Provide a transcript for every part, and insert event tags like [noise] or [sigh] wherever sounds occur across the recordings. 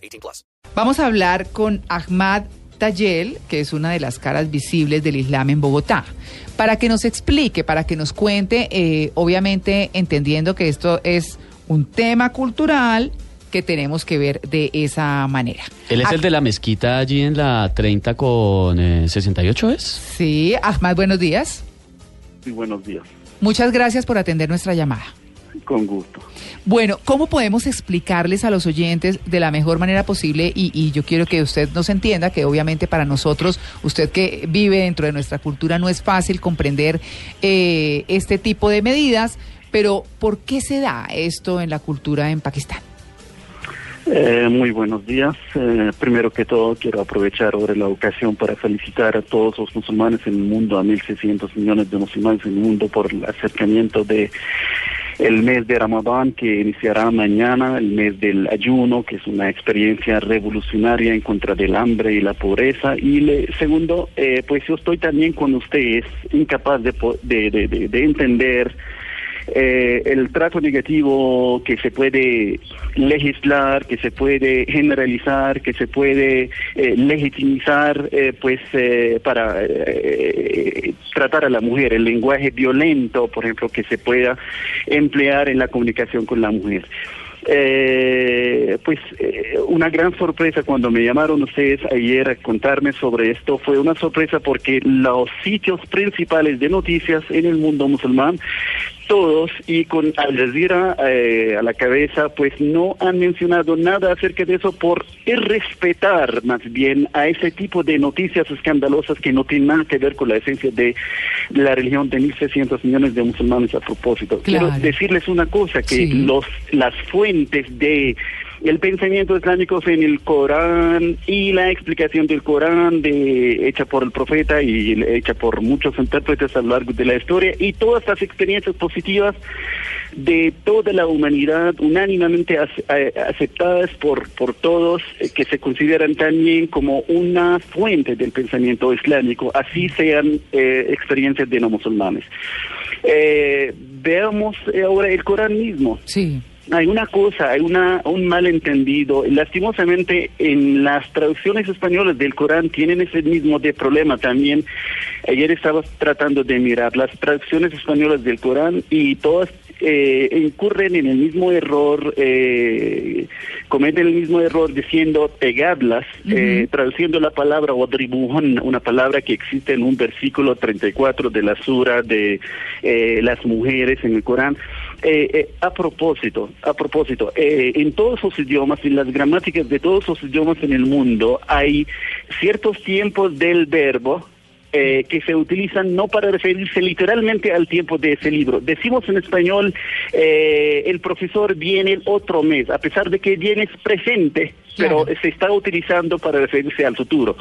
18 plus. Vamos a hablar con Ahmad Tayel, que es una de las caras visibles del Islam en Bogotá, para que nos explique, para que nos cuente, eh, obviamente entendiendo que esto es un tema cultural que tenemos que ver de esa manera. Él es el de la mezquita allí en la 30 con eh, 68, ¿es? Sí, Ahmad, buenos días. Sí, buenos días. Muchas gracias por atender nuestra llamada. Con gusto. Bueno, ¿cómo podemos explicarles a los oyentes de la mejor manera posible? Y, y yo quiero que usted nos entienda que obviamente para nosotros, usted que vive dentro de nuestra cultura, no es fácil comprender eh, este tipo de medidas, pero ¿por qué se da esto en la cultura en Pakistán? Eh, muy buenos días. Eh, primero que todo, quiero aprovechar ahora la ocasión para felicitar a todos los musulmanes en el mundo, a 1.600 millones de musulmanes en el mundo por el acercamiento de el mes de Ramadán que iniciará mañana, el mes del ayuno, que es una experiencia revolucionaria en contra del hambre y la pobreza. Y le- segundo, eh, pues yo estoy también con ustedes, incapaz de, de- de- de entender eh, el trato negativo que se puede legislar, que se puede generalizar, que se puede eh, legitimizar, eh, pues eh, para eh, tratar a la mujer, el lenguaje violento, por ejemplo, que se pueda emplear en la comunicación con la mujer. Eh, pues una gran sorpresa cuando me llamaron ustedes ayer a contarme sobre esto fue una sorpresa porque los sitios principales de noticias en el mundo musulmán todos y con Al Jazeera eh, a la cabeza, pues no han mencionado nada acerca de eso por irrespetar más bien a ese tipo de noticias escandalosas que no tienen nada que ver con la esencia de la religión de 1.600 millones de musulmanes a propósito. Claro. Quiero decirles una cosa, que Sí. los las fuentes de el pensamiento islámico en el Corán y la explicación del Corán de, hecha por el profeta y hecha por muchos intérpretes a lo largo de la historia y todas las experiencias positivas de toda la humanidad unánimemente ac- aceptadas por, por todos eh, que se consideran también como una fuente del pensamiento islámico, así sean eh, experiencias de no musulmanes. Eh, veamos ahora el Corán mismo Sí. Hay una cosa, hay una, un malentendido. Lastimosamente, en las traducciones españolas del Corán tienen ese mismo de problema también. Ayer estaba tratando de mirar las traducciones españolas del Corán y todas eh, incurren en el mismo error, eh, cometen el mismo error diciendo pegadlas, eh, traduciendo la palabra wadribuhun, una palabra que existe en un versículo 34 de la sura de eh, las mujeres en el Corán. Eh, eh, a propósito, a propósito, eh, en todos los idiomas, en las gramáticas de todos los idiomas en el mundo, hay ciertos tiempos del verbo eh, que se utilizan no para referirse literalmente al tiempo de ese libro. Decimos en español, eh, el profesor viene el otro mes, a pesar de que viene es presente, pero se está utilizando para referirse al futuro.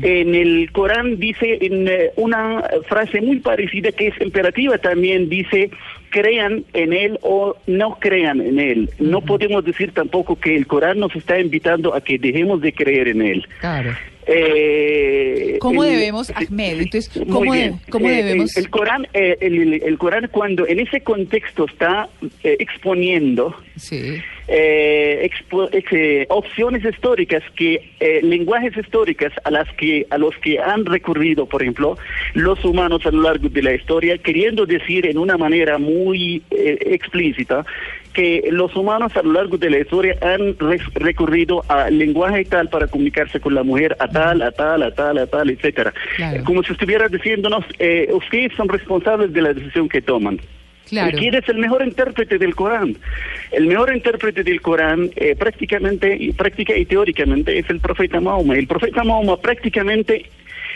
En el Corán dice en eh, una frase muy parecida que es imperativa también, dice crean en él o no crean en él. No podemos decir tampoco que el Corán nos está invitando a que dejemos de creer en él. Claro. Eh, ¿Cómo el- debemos, Ahmed? Entonces, ¿cómo, de- bien. cómo Eh, debemos...? El, el Corán, eh, el, el- Corán cuando en ese contexto está eh, exponiendo Sí. expo- ex- opciones históricas que eh, lenguajes históricas a las que a los que han recurrido por ejemplo los humanos a lo largo de la historia queriendo decir en una manera muy eh, explícita que los humanos a lo largo de la historia han re- recurrido a lenguaje tal para comunicarse con la mujer a tal a tal a tal a tal etcétera Claro. como si estuviera diciéndonos eh, ustedes son responsables de la decisión que toman Claro. ¿Quién es el mejor intérprete del Corán? El mejor intérprete del Corán eh, prácticamente, y práctica y teóricamente es el profeta Mahoma. El profeta Mahoma prácticamente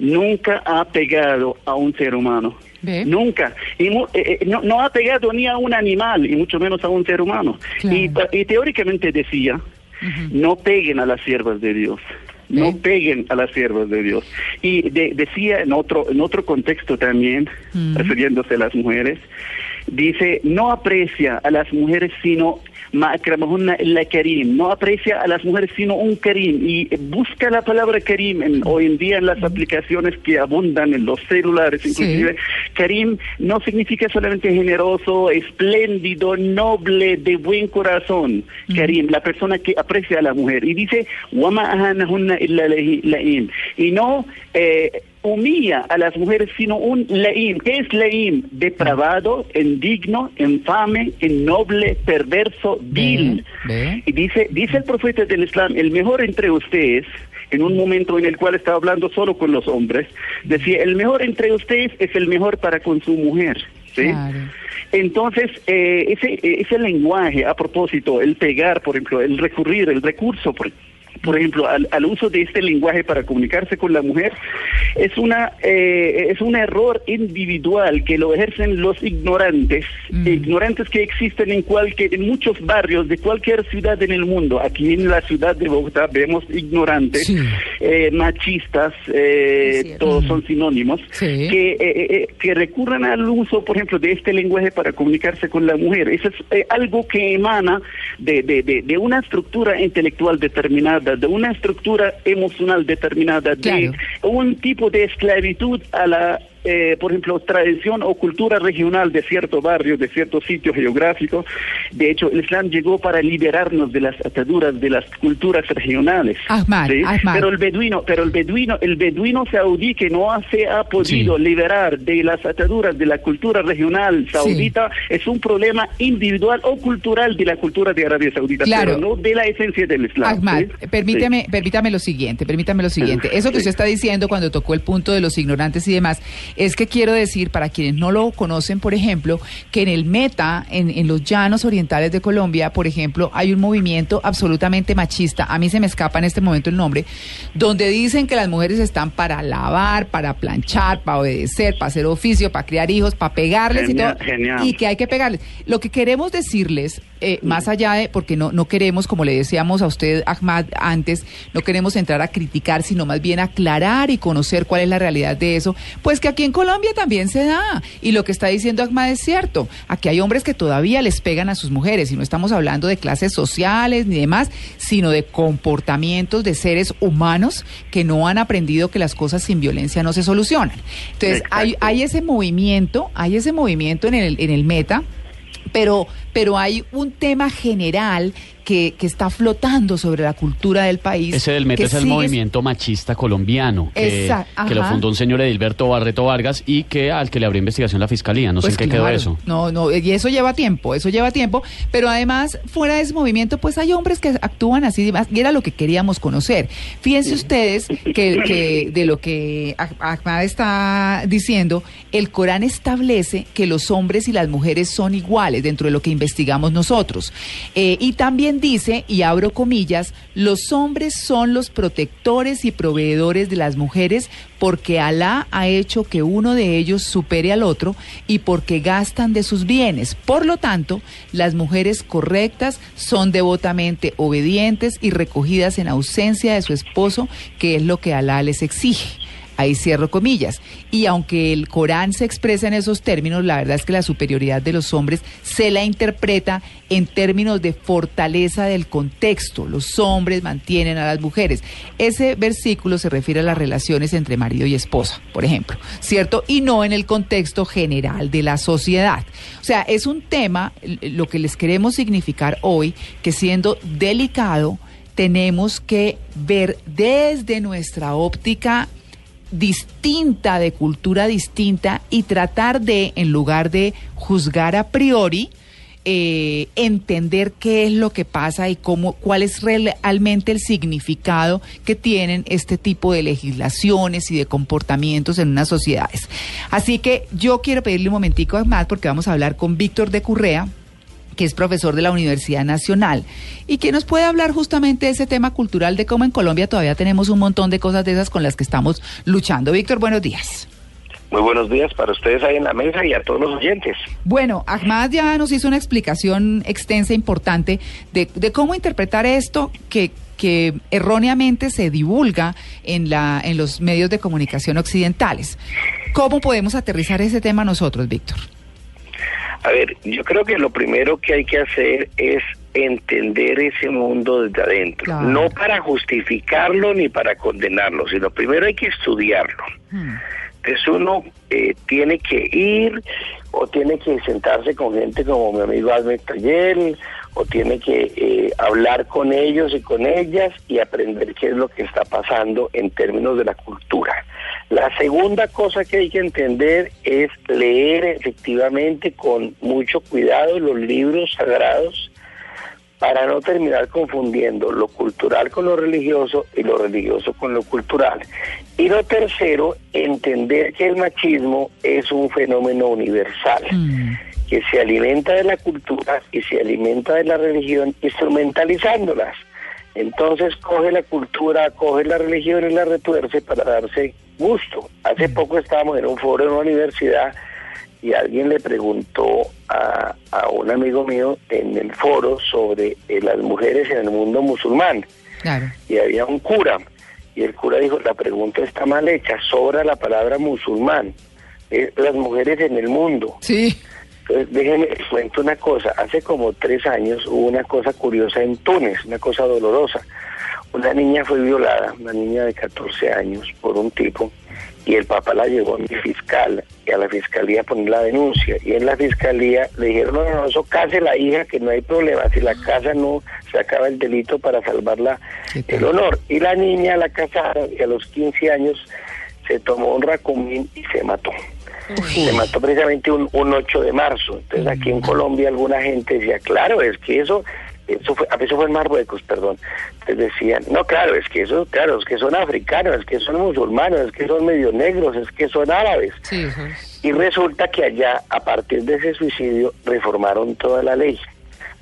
nunca ha pegado a un ser humano. ¿Ve? Nunca. Y mu- eh, eh, no, no ha pegado ni a un animal, y mucho menos a un ser humano. Claro. Y, teóricamente decía no peguen a las siervas de Dios. No peguen a las siervas de Dios. Y de- decía en otro, en otro contexto también, refiriéndose a las mujeres, dice, no aprecia a las mujeres sino ma akramahunna illa karim, no aprecia a las mujeres sino un karim y busca la palabra karim en- hoy en día en las aplicaciones que abundan en los celulares inclusive. Karim no significa solamente generoso, espléndido, noble, de buen corazón, karim, la persona que aprecia a la mujer. Y dice wama ahanahunna illa laim y no eh, humilla a las mujeres, sino un leim. ¿Qué es leim? Depravado, indigno, infame, innoble, perverso, vil. ve. Y dice, dice el profeta del Islam, el mejor entre ustedes, en un momento en el cual estaba hablando solo con los hombres, decía, el mejor entre ustedes es el mejor para con su mujer. ¿sí? Claro. Entonces, eh, ese, ese lenguaje, a propósito, el pegar, por ejemplo, el recurrir, el recurso, por, por ejemplo, al, al uso de este lenguaje para comunicarse con la mujer, es una eh, es un error individual que lo ejercen los ignorantes, Mm. ignorantes que existen en cualquier, en muchos barrios de cualquier ciudad en el mundo. Aquí en la ciudad de Bogotá vemos ignorantes, Sí. eh, machistas, eh, todos son sinónimos, Sí. que, eh, eh, que recurran al uso, por ejemplo, de este lenguaje para comunicarse con la mujer. Eso es eh, algo que emana de, de, de, de una estructura intelectual determinada, de una estructura emocional determinada, Claro. de un tipo de esclavitud a la eh, por ejemplo, tradición o cultura regional de cierto barrio, de cierto sitio geográfico. De hecho, el Islam llegó para liberarnos de las ataduras de las culturas regionales. Ahmad, ¿sí? Ahmad. Pero el beduino, pero el beduino, el beduino saudí que no se ha podido Sí. liberar de las ataduras de la cultura regional saudita es un problema individual o cultural de la cultura de Arabia Saudita, Claro. pero no de la esencia del Islam. Ahmad, permítame, permítame lo siguiente, permítame lo siguiente. [laughs] Eso que usted está diciendo cuando tocó el punto de los ignorantes y demás, es que quiero decir, para quienes no lo conocen, por ejemplo, que en el Meta, en, en los llanos orientales de Colombia, por ejemplo, hay un movimiento absolutamente machista, a mí se me escapa en este momento el nombre, donde dicen que las mujeres están para lavar, para planchar, para obedecer, para hacer oficio, para criar hijos, para pegarles Genial, y todo. genial. Y que hay que pegarles. Lo que queremos decirles, eh, más allá de, porque no, no queremos, como le decíamos a usted, Ahmad, antes, no queremos entrar a criticar, sino más bien aclarar y conocer cuál es la realidad de eso, pues que aquí en Colombia también se da. Y lo que está diciendo Ahmad es cierto. Aquí hay hombres que todavía les pegan a sus mujeres, y no estamos hablando de clases sociales ni demás, sino de comportamientos de seres humanos que no han aprendido que las cosas sin violencia no se solucionan. Entonces, hay, hay ese movimiento, hay ese movimiento en el, en el meta, pero, pero hay un tema general que, que está flotando sobre la cultura del país. Ese del que es el sigue- movimiento machista colombiano que, que lo fundó un señor Edilberto Barreto Vargas y que al que le abrió investigación la fiscalía. No Pues sé en qué quedó claro. eso. No, no, y eso lleva tiempo, eso lleva tiempo, pero además, fuera de ese movimiento, pues hay hombres que actúan así y demás, y era lo que queríamos conocer. Fíjense ustedes que, que de lo que Ah- Ahmad está diciendo, el Corán establece que los hombres y las mujeres son iguales dentro de lo que investigamos nosotros. Eh, y también dice, y abro comillas, los hombres son los protectores y proveedores de las mujeres porque Alá ha hecho que uno de ellos supere al otro y porque gastan de sus bienes. Por lo tanto, las mujeres correctas son devotamente obedientes y recogidas en ausencia de su esposo, que es lo que Alá les exige. Ahí cierro comillas. Y aunque el Corán se expresa en esos términos, la verdad es que la superioridad de los hombres se la interpreta en términos de fortaleza del contexto. Los hombres mantienen a las mujeres. Ese versículo se refiere a las relaciones entre marido y esposa, por ejemplo, ¿cierto? Y no en el contexto general de la sociedad. O sea, es un tema, lo que les queremos significar hoy, que siendo delicado, tenemos que ver desde nuestra óptica distinta, de cultura distinta, y tratar de, en lugar de juzgar a priori, eh, entender qué es lo que pasa y cómo, cuál es realmente el significado que tienen este tipo de legislaciones y de comportamientos en unas sociedades. Así que yo quiero pedirle un momentico más porque vamos a hablar con Víctor de Currea, que es profesor de la Universidad Nacional y que nos puede hablar justamente de ese tema cultural de cómo en Colombia todavía tenemos un montón de cosas de esas con las que estamos luchando. Víctor, buenos días. Muy buenos días para ustedes ahí en la mesa y a todos los oyentes. Bueno, Ahmad ya nos hizo una explicación extensa, importante, de, de cómo interpretar esto que, que erróneamente se divulga en, la, en los medios de comunicación occidentales. ¿Cómo podemos aterrizar ese tema nosotros, Víctor? A ver, yo creo que lo primero que hay que hacer es entender ese mundo desde adentro, Claro. no para justificarlo ni para condenarlo, sino primero hay que estudiarlo. Hmm. Entonces uno eh, tiene que ir o tiene que sentarse con gente como mi amigo Albert Tayel o tiene que eh, hablar con ellos y con ellas y aprender qué es lo que está pasando en términos de la cultura. La segunda cosa que hay que entender es leer efectivamente con mucho cuidado los libros sagrados para no terminar confundiendo lo cultural con lo religioso y lo religioso con lo cultural. Y lo tercero, entender que el machismo es un fenómeno universal, Mm. que se alimenta de la cultura y se alimenta de la religión instrumentalizándolas. Entonces coge la cultura, coge la religión y la retuerce para darse gusto. Hace poco estábamos en un foro en una universidad y alguien le preguntó a, a un amigo mío en el foro sobre eh, las mujeres en el mundo musulmán Claro. y había un cura y el cura dijo la pregunta está mal hecha sobra la palabra musulmán es las mujeres en el mundo Sí. entonces déjenme cuento una cosa hace como tres años hubo una cosa curiosa en Túnez una cosa dolorosa una niña fue violada una niña de 14 años por un tipo y el papá la llevó a mi fiscal y a la fiscalía a poner la denuncia. Y en la fiscalía le dijeron no, no, no, eso case la hija que no hay problema. Si la casa no se acaba el delito para salvarla el honor y la niña la casaron y a los 15 años se tomó un racumín y se mató. Se mató precisamente un, un 8 de marzo. Entonces aquí en Colombia alguna gente decía claro es que eso eso fue, a veces fue en Marruecos, perdón. Entonces decían, no, claro, es que eso, claro, es que son africanos, es que son musulmanes, es que son medio negros, es que son árabes. Sí, Y resulta que allá, a partir de ese suicidio, reformaron toda la ley.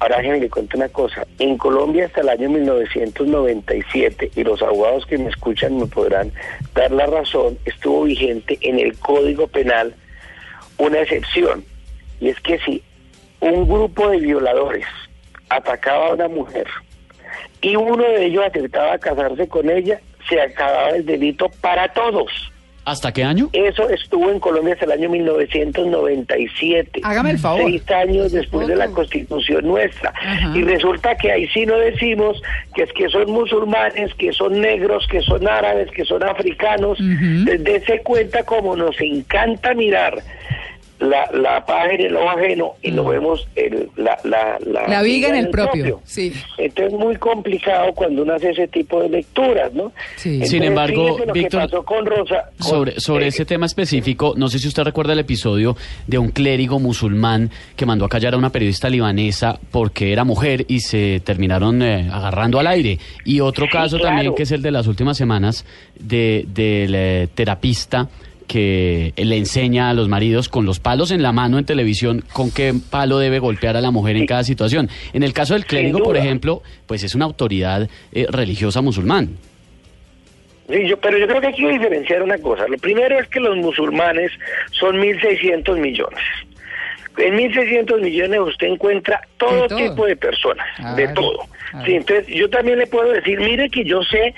Ahora déjenme le cuento una cosa. En Colombia hasta el año 1997, y los abogados que me escuchan me podrán dar la razón, estuvo vigente en el Código Penal una excepción. Y es que si un grupo de violadores atacaba a una mujer y uno de ellos aceptaba casarse con ella, se acababa el delito para todos. ¿Hasta qué año? Eso estuvo en Colombia hasta el año 1997. Hágame el favor. Seis años después de la constitución nuestra. Ajá. Y resulta que ahí sí no decimos que es que son musulmanes, que son negros, que son árabes, que son africanos. Ujú. Dese cuenta como nos encanta mirar la, la paja en el ojo ajeno y no vemos el, la, la, la, La viga en el propio. Sí. Entonces es muy complicado cuando uno hace ese tipo de lecturas, ¿no? Sí. Entonces, Sin embargo, Víctor, que pasó con Rosa. con- Sobre, sobre eh, ese tema específico, no sé si usted recuerda el episodio de un clérigo musulmán que mandó a callar a una periodista libanesa porque era mujer y se terminaron eh, agarrando al aire. Y otro Sí, caso claro. también que es el de las últimas semanas de, del eh, terapista que le enseña a los maridos con los palos en la mano en televisión con qué palo debe golpear a la mujer en cada situación. En el caso del clérigo, por ejemplo, pues es una autoridad eh, religiosa musulmán. Sí, yo, pero yo creo que hay que diferenciar una cosa. Lo primero es que los musulmanes son 1.600 millones. En 1.600 millones usted encuentra todo, tipo de personas, de todo. Sí, entonces yo también le puedo decir, mire que yo sé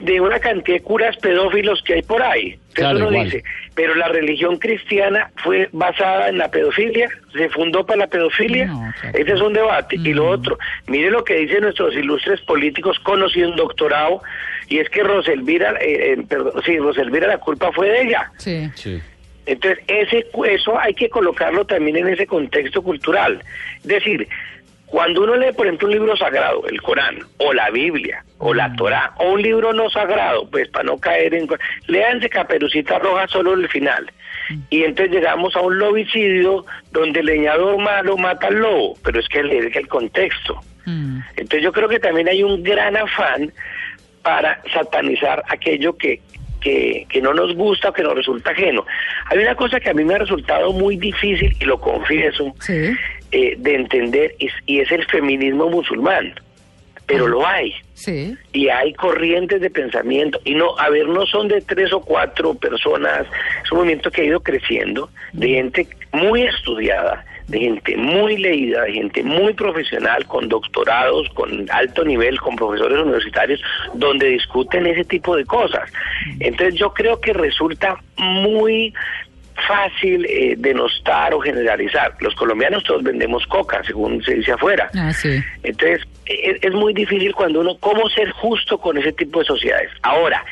de una cantidad de curas pedófilos que hay por ahí. Entonces Claro, uno igual. dice, pero la religión cristiana fue basada en la pedofilia, se fundó para la pedofilia. No, claro. Ese es un debate. Y lo otro, mire lo que dicen nuestros ilustres políticos conocidos un doctorado, y es que Roselvira, eh, eh, perdón, sí, Roselvira la culpa fue de ella. Sí. Sí. Entonces, ese, eso hay que colocarlo también en ese contexto cultural. Es decir, cuando uno lee, por ejemplo, un libro sagrado, el Corán, o la Biblia, o la Torá, o un libro no sagrado, pues para no caer en... Léanse Caperucita Roja solo el final. Y entonces llegamos a un lobicidio donde el leñador malo mata al lobo, pero es que el, es el contexto. Mm. Entonces yo creo que también hay un gran afán para satanizar aquello que, que, que no nos gusta o que nos resulta ajeno. Hay una cosa que a mí me ha resultado muy difícil, y lo confieso, Sí. Eh, de entender, y, y es el feminismo musulmán. pero lo hay. Sí. y hay corrientes de pensamiento y no a ver no son de tres o cuatro personas es un movimiento que ha ido creciendo de gente muy estudiada de gente muy leída de gente muy profesional con doctorados con alto nivel con profesores universitarios donde discuten ese tipo de cosas entonces yo creo que resulta muy fácil eh, denostar o generalizar. Los colombianos todos vendemos coca, según se dice afuera. Ah, sí. Entonces, es, es muy difícil cuando uno, ¿cómo ser justo con ese tipo de sociedades? Ahora,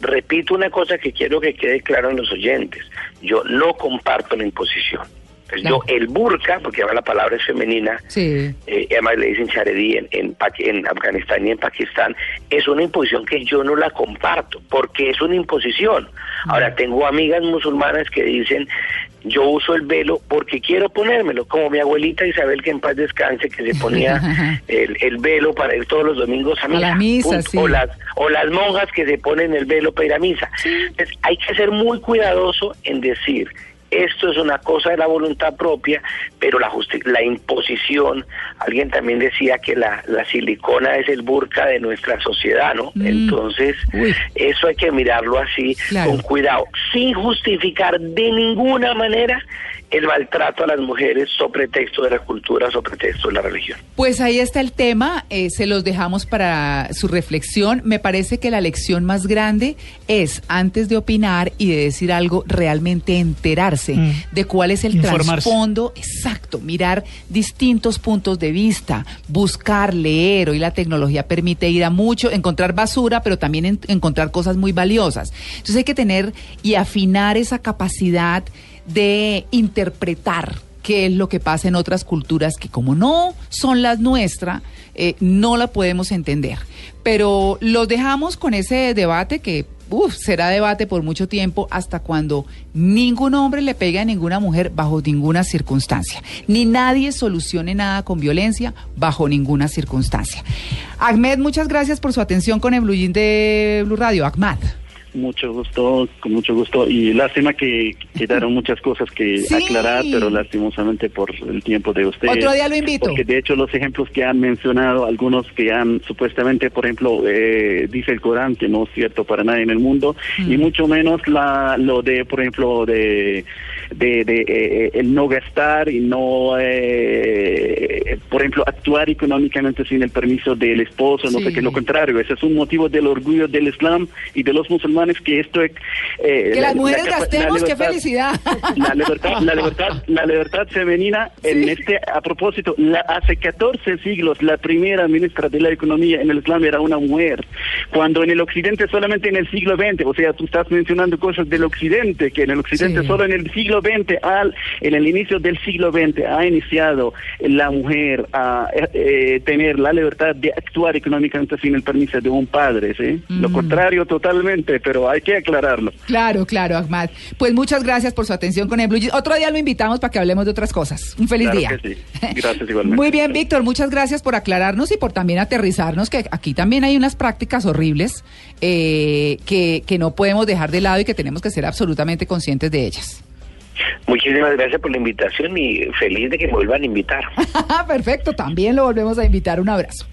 repito una cosa que quiero que quede claro en los oyentes. Yo no comparto la imposición. Claro. Yo, el burka, porque ahora la palabra es femenina, Sí. eh, además le dicen charedí en, en, en Afganistán y en Pakistán, es una imposición que yo no la comparto, porque es una imposición. Ahora, tengo amigas musulmanas que dicen, yo uso el velo porque quiero ponérmelo, como mi abuelita Isabel, que en paz descanse, que se ponía [laughs] el, el velo para ir todos los domingos a A misa. la misa, Punto. sí. O las, o las monjas que se ponen el velo para ir a misa. Entonces, hay que ser muy cuidadoso en decir, esto es una cosa de la voluntad propia, pero la, la imposición, alguien también decía que la, la silicona es el burka de nuestra sociedad, ¿no? Mm. Entonces, Uy. eso hay que mirarlo así, Claro. con cuidado, sin justificar de ninguna manera el maltrato a las mujeres sobre pretexto de la cultura, sobre pretexto de la religión. Pues ahí está el tema, eh, se los dejamos para su reflexión. Me parece que la lección más grande es, antes de opinar y de decir algo, realmente enterarse Mm. de cuál es el Informarse. trasfondo, exacto, mirar distintos puntos de vista, buscar, leer. Hoy la tecnología permite ir a mucho, encontrar basura, pero también en- encontrar cosas muy valiosas. Entonces hay que tener y afinar esa capacidad de interpretar qué es lo que pasa en otras culturas que como no son las nuestras, eh, no la podemos entender. Pero los dejamos con ese debate que será debate por mucho tiempo hasta cuando ningún hombre le pega a ninguna mujer bajo ninguna circunstancia. Ni nadie solucione nada con violencia bajo ninguna circunstancia. Ahmed, muchas gracias por su atención con el Blue de Blue Radio. Ahmad. Mucho gusto, con mucho gusto. Y lástima que quedaron muchas cosas que [laughs] Sí. aclarar, pero lastimosamente por el tiempo de usted. Otro día lo invito. Porque de hecho los ejemplos que han mencionado, algunos que han supuestamente, por ejemplo, eh, dice el Corán que no es cierto para nadie en el mundo, Mm. y mucho menos la, lo de, por ejemplo, de, de, de, eh, el no gastar y no, eh, por ejemplo, actuar económicamente sin el permiso del esposo, no Sí. sé qué, lo contrario. Ese es un motivo del orgullo del Islam y de los musulmanes que esto... eh, Que la- las mujeres la gastemos, la qué felicidad. La libertad, la libertad, la libertad femenina en este, a propósito, la- hace 14 siglos la primera ministra de la economía en el Islam era una mujer, cuando en el occidente solamente en el siglo XX, o sea, tú estás mencionando cosas del occidente, que en el occidente Sí. solo en el siglo XX, al, en el inicio del siglo XX ha iniciado la mujer a eh, eh, tener la libertad de actuar económicamente sin el permiso de un padre, ¿sí? Lo Mm. contrario totalmente, pero hay que aclararlo. Claro, claro, Ahmad. Pues muchas gracias por su atención con el Blue Jeans. Otro día lo invitamos para que hablemos de otras cosas. Un feliz Claro día. que sí. Gracias igualmente. Muy bien, Víctor, muchas gracias por aclararnos y por también aterrizarnos que aquí también hay unas prácticas horribles eh, que, que no podemos dejar de lado y que tenemos que ser absolutamente conscientes de ellas. Muchísimas gracias por la invitación y feliz de que me vuelvan a invitar. [laughs] Perfecto, también lo volvemos a invitar. Un abrazo.